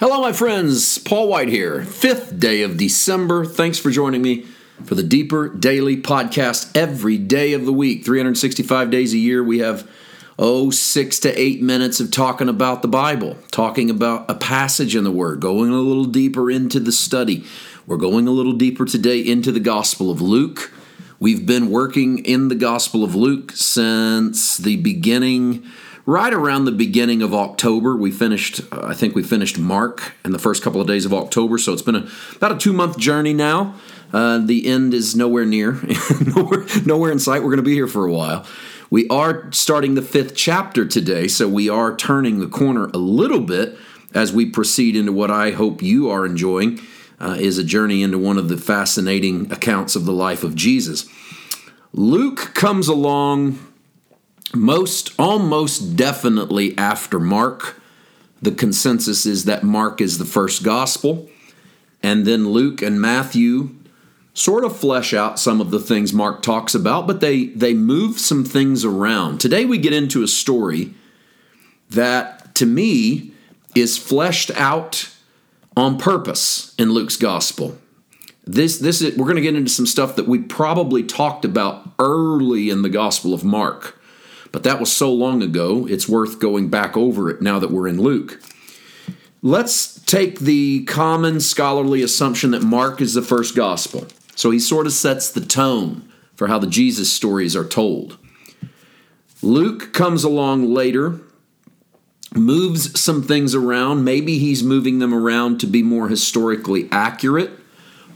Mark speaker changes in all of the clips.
Speaker 1: Hello, my friends. Paul White here. Fifth day of December. Thanks for joining me for the Deeper Daily Podcast every day of the week, 365 days a year. We have, oh, six to eight minutes of talking about the Bible, talking about a passage in the Word, going a little deeper into the study. We're going a little deeper today into the Gospel of Luke. We've been working in the Gospel of Luke since the beginning right around the beginning of October. We finished, uh, I think we finished Mark in the first couple of days of October. So it's been a, about a two month journey now. Uh, the end is nowhere near, nowhere, nowhere in sight. We're going to be here for a while. We are starting the fifth chapter today, so we are turning the corner a little bit as we proceed into what I hope you are enjoying uh, is a journey into one of the fascinating accounts of the life of Jesus. Luke comes along most almost definitely after Mark. The consensus is that Mark is the first gospel, and then Luke and Matthew sort of flesh out some of the things Mark talks about, but they they move some things around. Today we get into a story that to me is fleshed out on purpose in Luke's gospel. This this is, we're going to get into some stuff that we probably talked about early in the gospel of Mark but that was so long ago, it's worth going back over it now that we're in Luke. Let's take the common scholarly assumption that Mark is the first gospel. So he sort of sets the tone for how the Jesus stories are told. Luke comes along later, moves some things around. Maybe he's moving them around to be more historically accurate,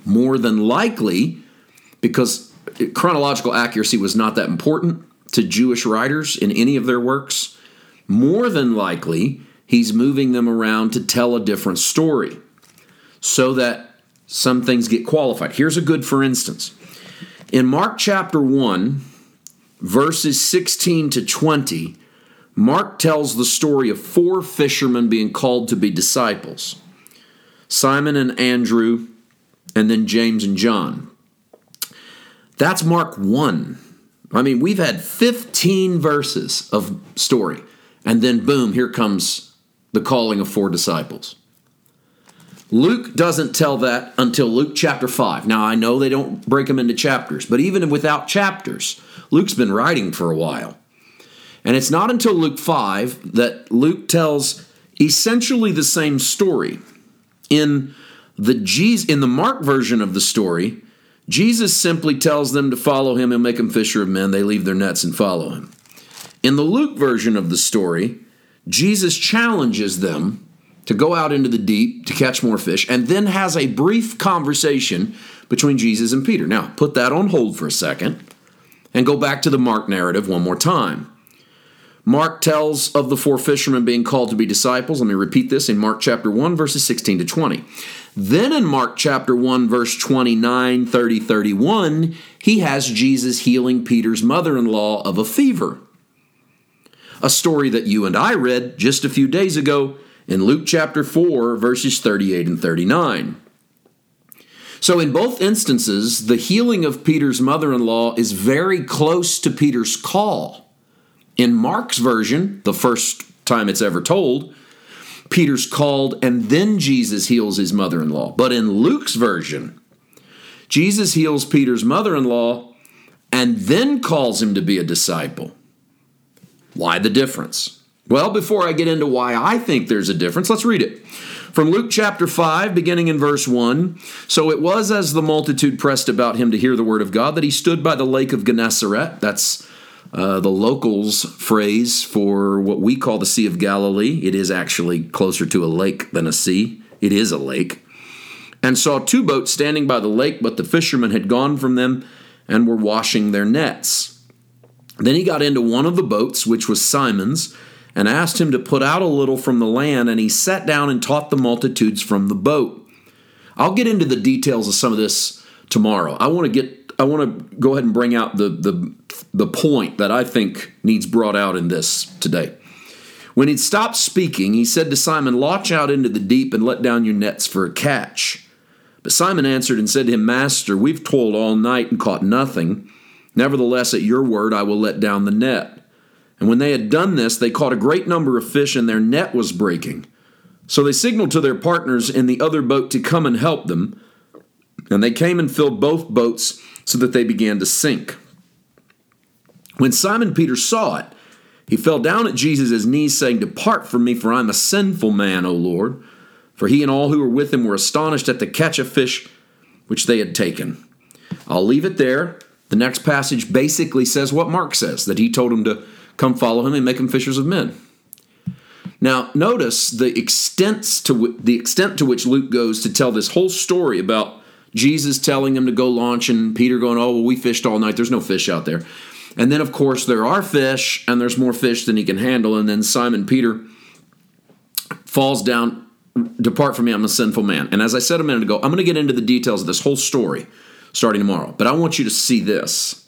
Speaker 1: more than likely, because chronological accuracy was not that important to Jewish writers in any of their works, more than likely he's moving them around to tell a different story so that some things get qualified. Here's a good for instance. In Mark chapter 1, verses 16 to 20, Mark tells the story of four fishermen being called to be disciples Simon and Andrew, and then James and John. That's Mark 1. I mean, we've had 15 verses of story, and then boom, here comes the calling of four disciples. Luke doesn't tell that until Luke chapter 5. Now, I know they don't break them into chapters, but even without chapters, Luke's been writing for a while. And it's not until Luke 5 that Luke tells essentially the same story. In the Jesus, in the Mark version of the story, Jesus simply tells them to follow him and make him fisher of men. They leave their nets and follow him. In the Luke version of the story, Jesus challenges them to go out into the deep to catch more fish and then has a brief conversation between Jesus and Peter. Now, put that on hold for a second and go back to the Mark narrative one more time. Mark tells of the four fishermen being called to be disciples. Let me repeat this in Mark chapter 1, verses 16 to 20. Then in Mark chapter 1, verse 29, 30, 31, he has Jesus healing Peter's mother in law of a fever. A story that you and I read just a few days ago in Luke chapter 4, verses 38 and 39. So, in both instances, the healing of Peter's mother in law is very close to Peter's call. In Mark's version, the first time it's ever told, Peter's called, and then Jesus heals his mother in law. But in Luke's version, Jesus heals Peter's mother in law and then calls him to be a disciple. Why the difference? Well, before I get into why I think there's a difference, let's read it. From Luke chapter 5, beginning in verse 1 So it was as the multitude pressed about him to hear the word of God that he stood by the lake of Gennesaret. That's uh, the locals' phrase for what we call the Sea of Galilee. It is actually closer to a lake than a sea, it is a lake. And saw two boats standing by the lake, but the fishermen had gone from them and were washing their nets. Then he got into one of the boats, which was Simon's, and asked him to put out a little from the land, and he sat down and taught the multitudes from the boat. I'll get into the details of some of this tomorrow. I want to get I want to go ahead and bring out the, the, the point that I think needs brought out in this today. When he'd stopped speaking, he said to Simon, Launch out into the deep and let down your nets for a catch. But Simon answered and said to him, Master, we've toiled all night and caught nothing. Nevertheless, at your word, I will let down the net. And when they had done this, they caught a great number of fish, and their net was breaking. So they signaled to their partners in the other boat to come and help them, and they came and filled both boats so that they began to sink. When Simon Peter saw it, he fell down at Jesus' knees, saying, Depart from me, for I am a sinful man, O Lord. For he and all who were with him were astonished at the catch of fish which they had taken. I'll leave it there. The next passage basically says what Mark says that he told him to come follow him and make him fishers of men. Now, notice the extent to the extent to which Luke goes to tell this whole story about Jesus telling him to go launch and Peter going, "Oh, well, we fished all night. There's no fish out there." And then, of course, there are fish, and there's more fish than he can handle. And then Simon Peter falls down, Depart from me, I'm a sinful man. And as I said a minute ago, I'm going to get into the details of this whole story starting tomorrow. But I want you to see this.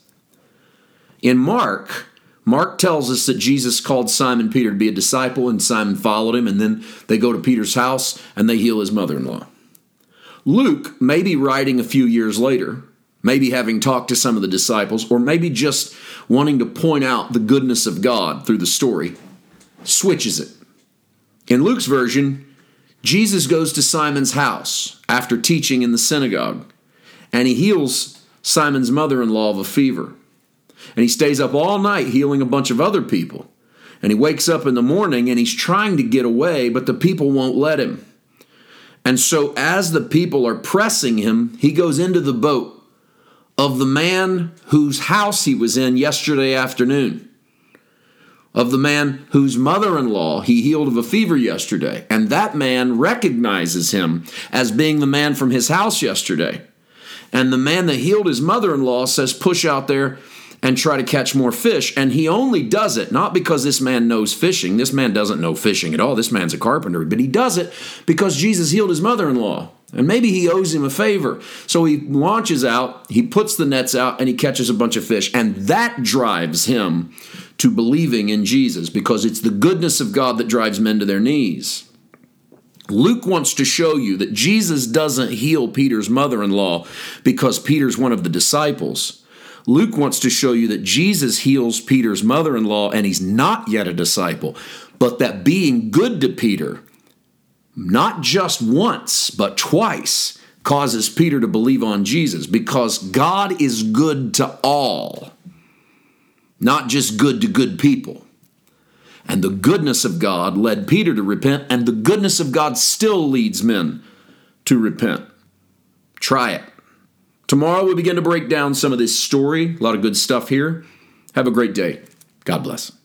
Speaker 1: In Mark, Mark tells us that Jesus called Simon Peter to be a disciple, and Simon followed him, and then they go to Peter's house and they heal his mother in law. Luke may be writing a few years later, maybe having talked to some of the disciples, or maybe just wanting to point out the goodness of God through the story, switches it. In Luke's version, Jesus goes to Simon's house after teaching in the synagogue, and he heals Simon's mother in law of a fever. And he stays up all night healing a bunch of other people. And he wakes up in the morning and he's trying to get away, but the people won't let him. And so, as the people are pressing him, he goes into the boat of the man whose house he was in yesterday afternoon, of the man whose mother in law he healed of a fever yesterday. And that man recognizes him as being the man from his house yesterday. And the man that healed his mother in law says, Push out there and try to catch more fish. And he only does it not because this man knows fishing. This man doesn't know fishing at all. This man's a carpenter, but he does it because Jesus healed his mother in law. And maybe he owes him a favor. So he launches out, he puts the nets out, and he catches a bunch of fish. And that drives him to believing in Jesus because it's the goodness of God that drives men to their knees. Luke wants to show you that Jesus doesn't heal Peter's mother in law because Peter's one of the disciples. Luke wants to show you that Jesus heals Peter's mother in law and he's not yet a disciple, but that being good to Peter not just once, but twice, causes Peter to believe on Jesus because God is good to all, not just good to good people. And the goodness of God led Peter to repent, and the goodness of God still leads men to repent. Try it. Tomorrow we begin to break down some of this story. A lot of good stuff here. Have a great day. God bless.